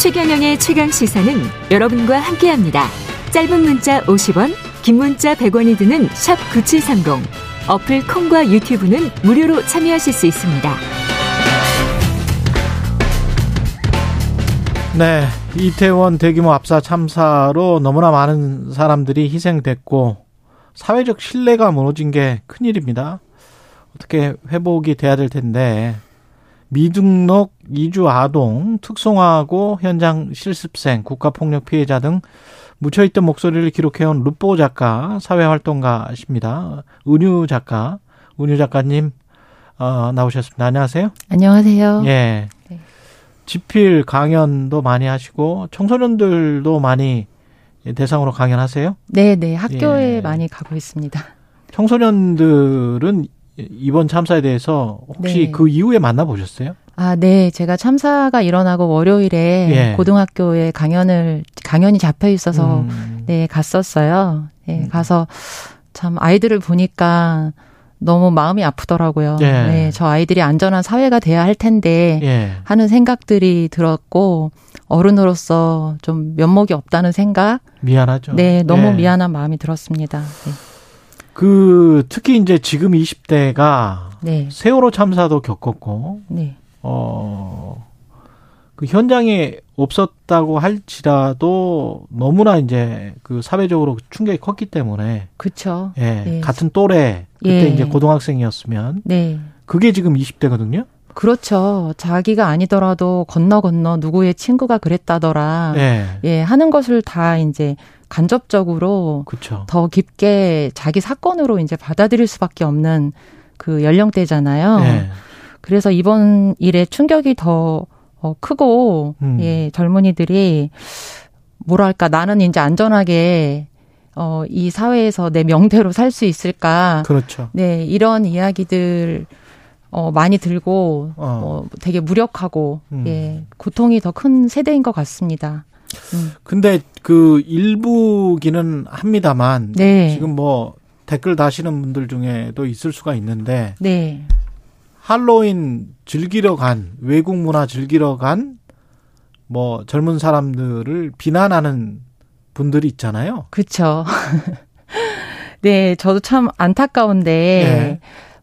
최경영의 최강 시사는 여러분과 함께합니다. 짧은 문자 50원, 긴 문자 100원이 드는 샵 9730. 어플 콩과 유튜브는 무료로 참여하실 수 있습니다. 네, 이태원 대규모 압사 참사로 너무나 많은 사람들이 희생됐고 사회적 신뢰가 무너진 게 큰일입니다. 어떻게 회복이 돼야 될 텐데 미등록 이주 아동 특송화하고 현장 실습생 국가폭력 피해자 등 묻혀있던 목소리를 기록해온 루포 작가 사회활동가십니다. 은유 작가 은유 작가님 어, 나오셨습니다. 안녕하세요. 안녕하세요. 예. 네. 집필 강연도 많이 하시고 청소년들도 많이 대상으로 강연하세요? 네, 네. 학교에 예. 많이 가고 있습니다. 청소년들은 이번 참사에 대해서 혹시 네. 그 이후에 만나보셨어요? 아, 네. 제가 참사가 일어나고 월요일에 예. 고등학교에 강연을, 강연이 잡혀 있어서, 음. 네, 갔었어요. 네, 음. 가서 참 아이들을 보니까 너무 마음이 아프더라고요. 예. 네, 저 아이들이 안전한 사회가 돼야 할 텐데 예. 하는 생각들이 들었고 어른으로서 좀 면목이 없다는 생각. 미안하죠. 네, 너무 예. 미안한 마음이 들었습니다. 네. 그 특히 이제 지금 20대가 네. 세월호 참사도 겪었고 네. 어, 그 현장에 없었다고 할지라도 너무나 이제 그 사회적으로 충격이 컸기 때문에. 그쵸. 예. 네. 같은 또래, 그때 예. 이제 고등학생이었으면. 네. 그게 지금 20대거든요? 그렇죠. 자기가 아니더라도 건너 건너 누구의 친구가 그랬다더라. 예. 예, 하는 것을 다 이제 간접적으로 그쵸. 더 깊게 자기 사건으로 이제 받아들일 수밖에 없는 그 연령대잖아요. 예. 그래서 이번 일에 충격이 더 어, 크고 음. 예 젊은이들이 뭐랄까 나는 이제 안전하게 어, 이 사회에서 내 명대로 살 수 있을까? 그렇죠. 네, 이런 이야기들 어, 많이 들고 어. 어 되게 무력하고 음. 예, 고통이 더 큰 세대인 것 같습니다. 음. 근데 그 일부기는 합니다만 네. 지금 뭐 댓글 다시는 분들 중에도 있을 수가 있는데 네. 할로윈 즐기러 간 외국 문화 즐기러 간 뭐 젊은 사람들을 비난하는 분들이 있잖아요. 그렇죠. 네, 저도 참 안타까운데 네.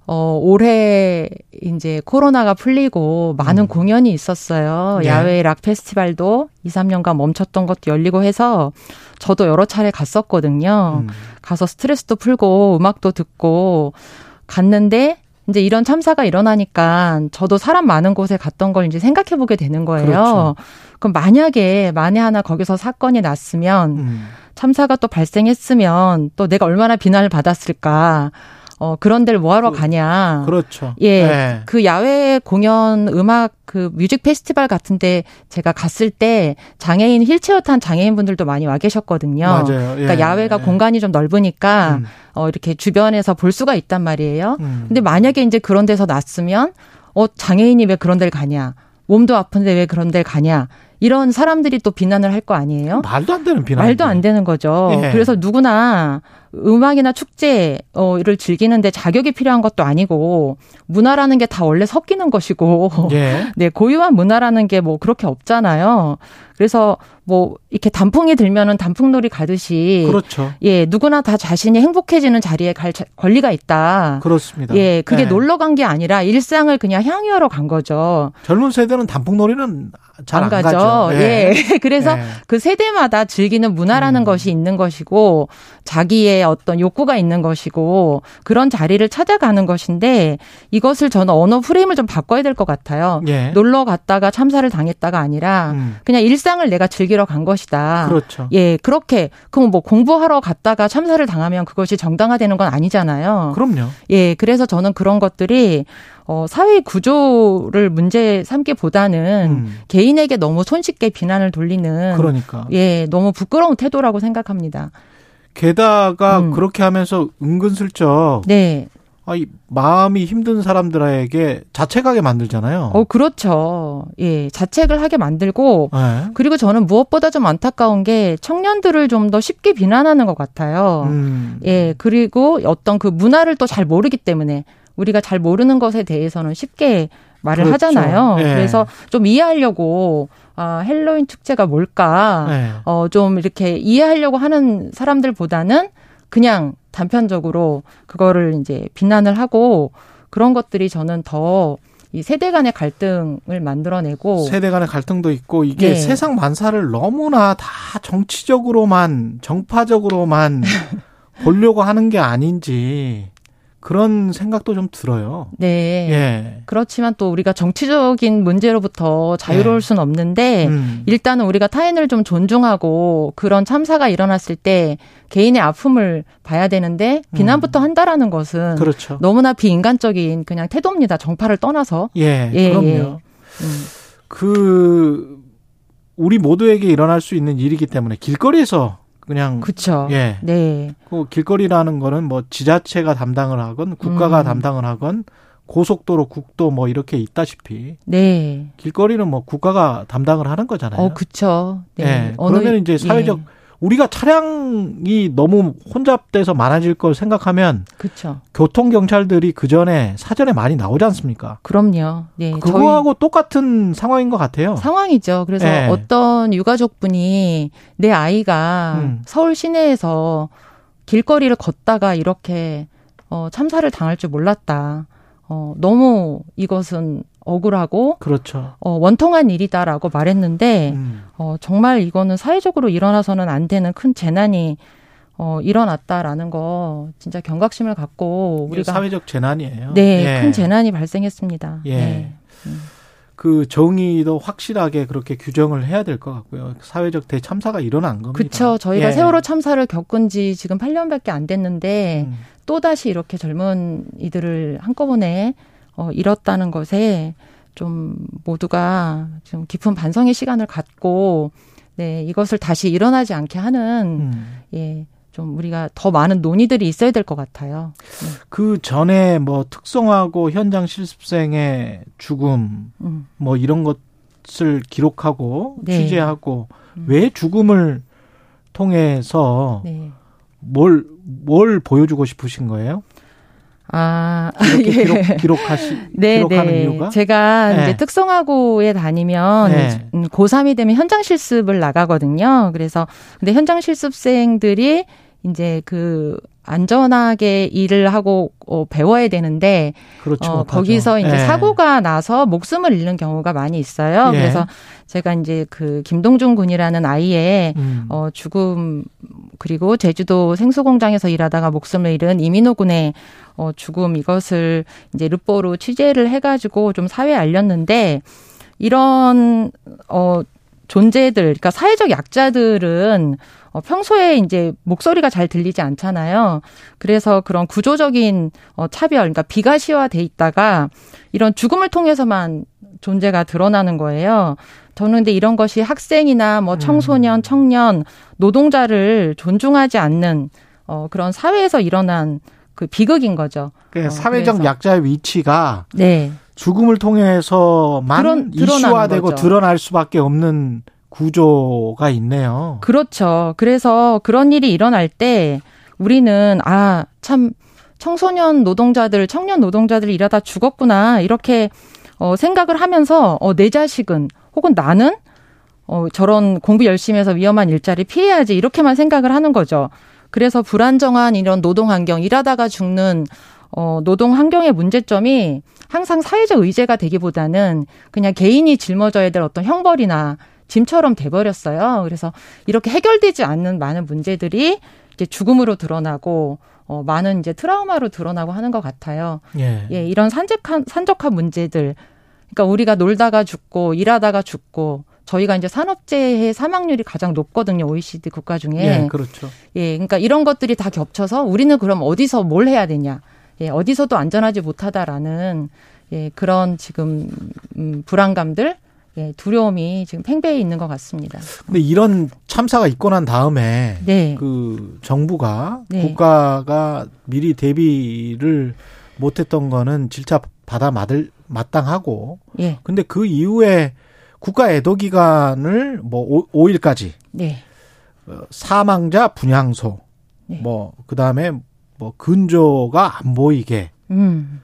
어, 올해 이제 코로나가 풀리고 많은 음. 공연이 있었어요. 네. 야외 락 페스티벌도 2, 3년간 멈췄던 것도 열리고 해서 저도 여러 차례 갔었거든요. 음. 가서 스트레스도 풀고 음악도 듣고 갔는데 이제 이런 참사가 일어나니까 저도 사람 많은 곳에 갔던 걸 이제 생각해 보게 되는 거예요. 그렇죠. 그럼 만약에 만에 하나 거기서 사건이 났으면 음. 참사가 또 발생했으면 또 내가 얼마나 비난을 받았을까. 어, 그런 데를 뭐하러 그, 가냐. 그렇죠. 예. 네. 그 야외 공연 음악 그 뮤직 페스티벌 같은데 제가 갔을 때 장애인 휠체어 탄 장애인분들도 많이 와 계셨거든요. 맞아요. 예. 그러니까 야외가 예. 공간이 좀 넓으니까 음. 어, 이렇게 주변에서 볼 수가 있단 말이에요. 음. 근데 만약에 이제 그런 데서 났으면 어, 장애인이 왜 그런 데를 가냐. 몸도 아픈데 왜 그런 데를 가냐. 이런 사람들이 또 비난을 할 거 아니에요? 말도 안 되는 비난. 말도 안 되는 거죠. 예. 그래서 누구나 음악이나 축제를 즐기는데 자격이 필요한 것도 아니고 문화라는 게 다 원래 섞이는 것이고 예. 네 고유한 문화라는 게 뭐 그렇게 없잖아요. 그래서 뭐 이렇게 단풍이 들면은 단풍놀이 가듯이 그렇죠. 예, 누구나 다 자신이 행복해지는 자리에 갈 권리가 있다. 그렇습니다. 예, 그게 네. 놀러 간 게 아니라 일상을 그냥 향유하러 간 거죠. 젊은 세대는 단풍놀이는 잘안 가죠. 가죠. 예. 예. 그래서 예. 그 세대마다 즐기는 문화라는 음. 것이 있는 것이고 자기의 어떤 욕구가 있는 것이고 그런 자리를 찾아가는 것인데 이것을 저는 언어 프레임을 좀 바꿔야 될 것 같아요. 예. 놀러 갔다가 참사를 당했다가 아니라 음. 그냥 일상을 내가 즐기러 간 것이다. 그렇죠. 예, 그렇게 그럼 뭐 공부하러 갔다가 참사를 당하면 그것이 정당화되는 건 아니잖아요. 그럼요. 예, 그래서 저는 그런 것들이 어, 사회 구조를 문제 삼기보다는 음. 개인에게 너무 손쉽게 비난을 돌리는 그러니까 예 너무 부끄러운 태도라고 생각합니다. 게다가 음. 그렇게 하면서 은근슬쩍 네. 아이 마음이 힘든 사람들에게 자책하게 만들잖아요. 어 그렇죠. 예, 자책을 하게 만들고 네. 그리고 저는 무엇보다 좀 안타까운 게 청년들을 좀 더 쉽게 비난하는 것 같아요. 음. 예, 그리고 어떤 그 문화를 또 잘 모르기 때문에 우리가 잘 모르는 것에 대해서는 쉽게 말을 그렇죠. 하잖아요. 네. 그래서 좀 이해하려고 아, 헬로윈 축제가 뭘까? 네. 어, 좀 이렇게 이해하려고 하는 사람들보다는 그냥 단편적으로 그거를 이제 비난을 하고 그런 것들이 저는 더 이 세대 간의 갈등을 만들어내고 세대 간의 갈등도 있고 이게 네. 세상 만사를 너무나 다 정치적으로만 정파적으로만 보려고 하는 게 아닌지 그런 생각도 좀 들어요. 네. 예. 그렇지만 또 우리가 정치적인 문제로부터 자유로울 예. 수는 없는데 음. 일단은 우리가 타인을 좀 존중하고 그런 참사가 일어났을 때 개인의 아픔을 봐야 되는데 비난부터 음. 한다라는 것은 그렇죠. 너무나 비인간적인 그냥 태도입니다. 정파를 떠나서. 예. 예 그럼요. 예. 음. 그 우리 모두에게 일어날 수 있는 일이기 때문에 길거리에서 그냥 그렇죠. 예. 네. 그 길거리라는 거는 뭐 지자체가 담당을 하건 국가가 음. 담당을 하건 고속도로, 국도 뭐 이렇게 있다시피. 네. 길거리는 뭐 국가가 담당을 하는 거잖아요. 어, 그렇죠. 네. 예. 그러면 이제 사회적 예. 우리가 차량이 너무 혼잡돼서 많아질 걸 생각하면 그렇죠. 교통 경찰들이 그 전에 사전에 많이 나오지 않습니까? 그럼요. 네. 그거하고 똑같은 상황인 것 같아요. 상황이죠. 그래서 네. 어떤 유가족분이 내 아이가 음. 서울 시내에서 길거리를 걷다가 이렇게 어, 참사를 당할 줄 몰랐다. 어, 너무 이것은 억울하고 그렇죠. 어, 원통한 일이다라고 말했는데 음. 어, 정말 이거는 사회적으로 일어나서는 안 되는 큰 재난이 어, 일어났다라는 거 진짜 경각심을 갖고 우리가 사회적 재난이에요. 네, 예. 큰 재난이 발생했습니다. 예. 네. 음. 그 정의도 확실하게 그렇게 규정을 해야 될 것 같고요. 사회적 대참사가 일어난 겁니다. 그렇죠. 저희가 예. 세월호 참사를 겪은 지 지금 8년밖에 안 됐는데 음. 또 다시 이렇게 젊은 이들을 한꺼번에 어, 잃었다는 것에 좀 모두가 좀 깊은 반성의 시간을 갖고 네, 이것을 다시 일어나지 않게 하는 음. 예. 좀 우리가 더 많은 논의들이 있어야 될 것 같아요. 네. 그 전에 뭐 특성화고 현장 실습생의 죽음 음. 뭐 이런 것을 기록하고 네. 취재하고 음. 왜 죽음을 통해서 네. 뭘, 뭘 보여주고 싶으신 거예요? 아, 이렇게 예. 기록, 기록하시, 네, 기록하는 네. 이유가? 제가 네. 이제 특성화고에 다니면 네. 음, 고3이 되면 현장 실습을 나가거든요. 그래서 근데 현장 실습생들이 이제 그 안전하게 일을 하고 어, 배워야 되는데 그렇죠, 어, 거기서 이제 네. 사고가 나서 목숨을 잃는 경우가 많이 있어요. 예. 그래서 제가 이제 그 김동준 군이라는 아이의 음. 어, 죽음 그리고 제주도 생수 공장에서 일하다가 목숨을 잃은 이민호 군의 어, 죽음 이것을 이제 르뽀로 취재를 해가지고 좀 사회에 알렸는데 이런 어 존재들, 그러니까 사회적 약자들은 어, 평소에 이제 목소리가 잘 들리지 않잖아요. 그래서 그런 구조적인 어, 차별, 그러니까 비가시화돼 있다가 이런 죽음을 통해서만 존재가 드러나는 거예요. 저는 근데 이런 것이 학생이나 뭐 음. 청소년, 청년, 노동자를 존중하지 않는 어, 그런 사회에서 일어난 그 비극인 거죠. 그 사회적 그래서. 약자의 위치가 네. 죽음을 통해서만 드러, 이슈화되고 거죠. 드러날 수밖에 없는 구조가 있네요. 그렇죠. 그래서 그런 일이 일어날 때 우리는 아, 참 청소년 노동자들, 청년 노동자들 일하다 죽었구나. 이렇게 어 생각을 하면서 어 내 자식은 혹은 나는 어 저런 공부 열심히 해서 위험한 일자리 피해야지 이렇게만 생각을 하는 거죠. 그래서 불안정한 이런 노동 환경, 일하다가 죽는 어, 노동 환경의 문제점이 항상 사회적 의제가 되기보다는 그냥 개인이 짊어져야 될 어떤 형벌이나 짐처럼 돼버렸어요. 그래서 이렇게 해결되지 않는 많은 문제들이 이제 죽음으로 드러나고 어, 많은 이제 트라우마로 드러나고 하는 것 같아요. 예, 예 이런 산적한 산적한 문제들. 그러니까 우리가 놀다가 죽고 일하다가 죽고 저희가 이제 산업재해 사망률이 가장 높거든요. OECD 국가 중에. 예, 그렇죠. 예, 그러니까 이런 것들이 다 겹쳐서 우리는 그럼 어디서 뭘 해야 되냐? 예, 어디서도 안전하지 못하다라는 예, 그런 지금 음, 불안감들 예, 두려움이 지금 팽배해 있는 것 같습니다. 근데 이런 참사가 있고 난 다음에 네. 그 정부가 네. 국가가 미리 대비를 못했던 거는 질차 받아 맞을 마땅하고. 예. 근데 그 이후에 국가 애도 기간을 뭐 5, 일까지 네. 어, 사망자 분향소 네. 뭐 그다음에 뭐 근조가 안 보이게 음.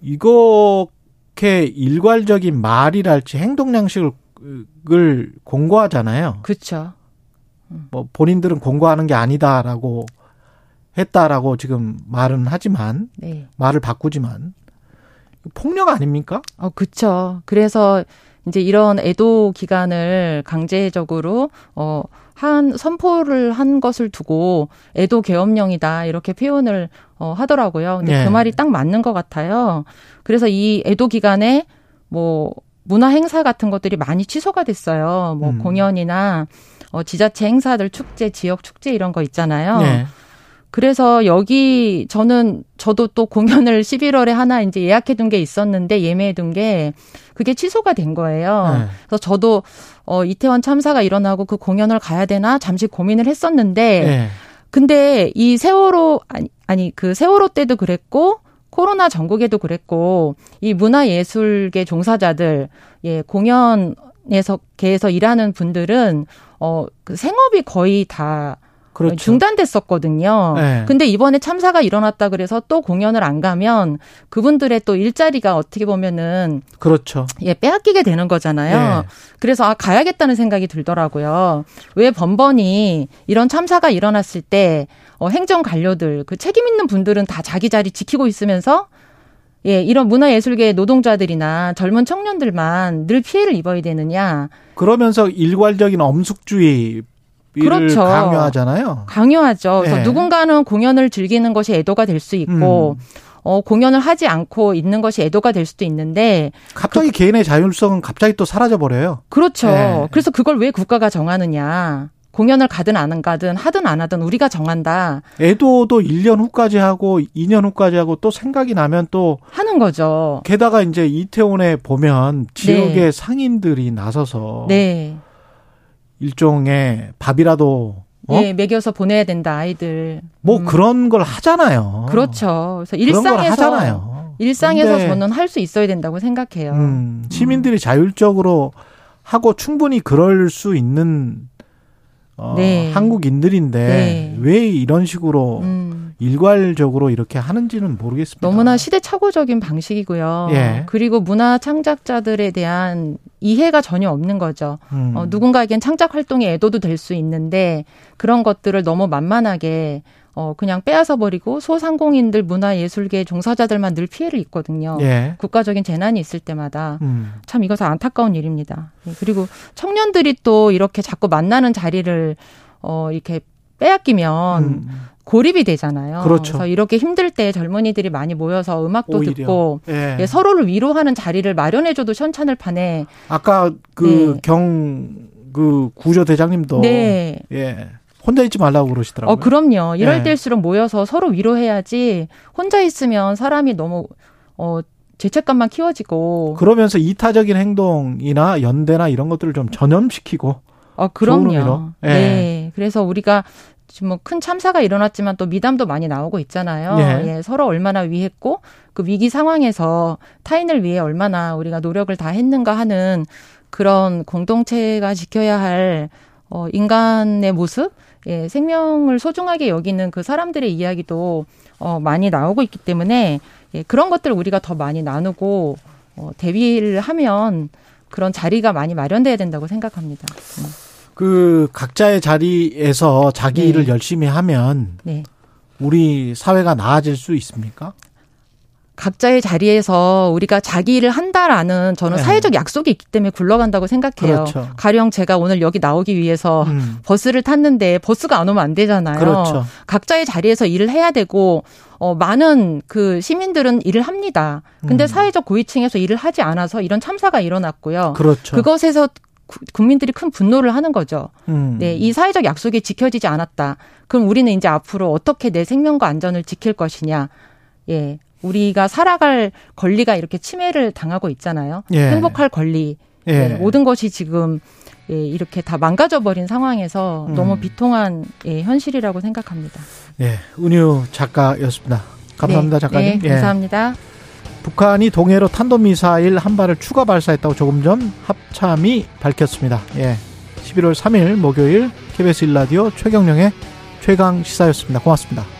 이렇게 일괄적인 말이랄지 행동 양식을 공고하잖아요. 그렇죠. 뭐 본인들은 공고하는 게 아니다라고 했다라고 지금 말은 하지만 네. 말을 바꾸지만 폭력 아닙니까? 어, 그렇죠. 그래서 이제 이런 애도 기간을 강제적으로 어, 한 선포를 한 것을 두고 애도 계엄령이다 이렇게 표현을 어, 하더라고요. 근데 네. 그 말이 딱 맞는 것 같아요. 그래서 이 애도 기간에 뭐 문화 행사 같은 것들이 많이 취소가 됐어요. 뭐 음. 공연이나 어, 지자체 행사들 축제, 지역 축제 이런 거 있잖아요. 네. 그래서 여기 저는 저도 또 공연을 11월에 하나 이제 예약해 둔 게 있었는데 예매해 둔 게 그게 취소가 된 거예요. 네. 그래서 저도 어 이태원 참사가 일어나고 그 공연을 가야 되나 잠시 고민을 했었는데 네. 근데 이 세월호 아니 아니 그 세월호 때도 그랬고 코로나 전국에도 그랬고 이 문화예술계 종사자들 예 공연에서 계에서 일하는 분들은 어그 생업이 거의 다 그렇죠. 중단됐었거든요. 네. 근데 이번에 참사가 일어났다 그래서 또 공연을 안 가면 그분들의 또 일자리가 어떻게 보면은 그렇죠. 예, 빼앗기게 되는 거잖아요. 네. 그래서 아 가야겠다는 생각이 들더라고요. 왜 번번이 이런 참사가 일어났을 때 어, 행정 관료들 그 책임 있는 분들은 다 자기 자리 지키고 있으면서 예, 이런 문화예술계 노동자들이나 젊은 청년들만 늘 피해를 입어야 되느냐. 그러면서 일괄적인 엄숙주의 그렇죠. 강요하잖아요. 강요하죠. 그래서 네. 누군가는 공연을 즐기는 것이 애도가 될 수 있고 음. 어, 공연을 하지 않고 있는 것이 애도가 될 수도 있는데 갑자기 그, 개인의 자율성은 갑자기 또 사라져 버려요. 그렇죠. 네. 그래서 그걸 왜 국가가 정하느냐? 공연을 가든 안 가든 하든 안 하든 우리가 정한다. 애도도 1년 후까지 하고 2년 후까지 하고 또 생각이 나면 또 하는 거죠. 게다가 이제 이태원에 보면 지역의 네. 상인들이 나서서 네. 일종의 밥이라도 어? 예, 먹여서 보내야 된다 아이들. 뭐 음. 그런 걸 하잖아요. 그렇죠. 그래서 일상에서 일상에서 저는 할 수 있어야 된다고 생각해요. 음, 시민들이 음. 자율적으로 하고 충분히 그럴 수 있는 어, 네. 한국인들인데 네. 왜 이런 식으로 음. 일괄적으로 이렇게 하는지는 모르겠습니다. 너무나 시대착오적인 방식이고요. 예. 그리고 문화 창작자들에 대한 이해가 전혀 없는 거죠. 음. 어, 누군가에겐 창작 활동의 애도도 될 수 있는데 그런 것들을 너무 만만하게 어, 그냥 빼앗아 버리고 소상공인들 문화예술계 종사자들만 늘 피해를 입거든요. 예. 국가적인 재난이 있을 때마다. 음. 참 이것은 안타까운 일입니다. 예, 그리고 청년들이 또 이렇게 자꾸 만나는 자리를 어, 이렇게 빼앗기면 음. 고립이 되잖아요. 그렇죠. 그래서 이렇게 힘들 때 젊은이들이 많이 모여서 음악도 오히려. 듣고 예. 예, 서로를 위로하는 자리를 마련해줘도 현찬을 판에 아까 그 경그 네. 그 구조 대장님도 네. 예. 혼자 있지 말라고 그러시더라고요. 어, 그럼요. 이럴 예. 때일수록 모여서 서로 위로해야지 혼자 있으면 사람이 너무 어 죄책감만 키워지고 그러면서 이타적인 행동이나 연대나 이런 것들을 좀 전염시키고 어, 그럼요. 예. 네. 그래서 우리가 지금 뭐 큰 참사가 일어났지만 또 미담도 많이 나오고 있잖아요. 예. 예. 서로 얼마나 위했고 그 위기 상황에서 타인을 위해 얼마나 우리가 노력을 다 했는가 하는 그런 공동체가 지켜야 할 어, 인간의 모습, 예, 생명을 소중하게 여기는 그 사람들의 이야기도 어, 많이 나오고 있기 때문에 예, 그런 것들을 우리가 더 많이 나누고 어, 대비를 하면 그런 자리가 많이 마련돼야 된다고 생각합니다. 음. 그 각자의 자리에서 자기 네. 일을 열심히 하면 네. 우리 사회가 나아질 수 있습니까? 각자의 자리에서 우리가 자기 일을 한다라는 저는 네. 사회적 약속이 있기 때문에 굴러간다고 생각해요. 그렇죠. 가령 제가 오늘 여기 나오기 위해서 음. 버스를 탔는데 버스가 안 오면 안 되잖아요. 그렇죠. 각자의 자리에서 일을 해야 되고 어 많은 그 시민들은 일을 합니다. 근데 음. 사회적 고위층에서 일을 하지 않아서 이런 참사가 일어났고요. 그렇죠. 그것에서 국민들이 큰 분노를 하는 거죠. 음. 네, 이 사회적 약속이 지켜지지 않았다. 그럼 우리는 이제 앞으로 어떻게 내 생명과 안전을 지킬 것이냐. 예. 우리가 살아갈 권리가 이렇게 침해를 당하고 있잖아요. 예. 행복할 권리. 예. 네, 모든 것이 지금 예, 이렇게 다 망가져 버린 상황에서 음. 너무 비통한 예, 현실이라고 생각합니다. 예, 은유 작가였습니다. 감사합니다, 네, 작가님. 네, 감사합니다. 예. 북한이 동해로 탄도미사일 한 발을 추가 발사했다고 조금 전 합참이 밝혔습니다. 예. 11월 3일 목요일 KBS 일라디오 최경령의 최강 시사였습니다. 고맙습니다.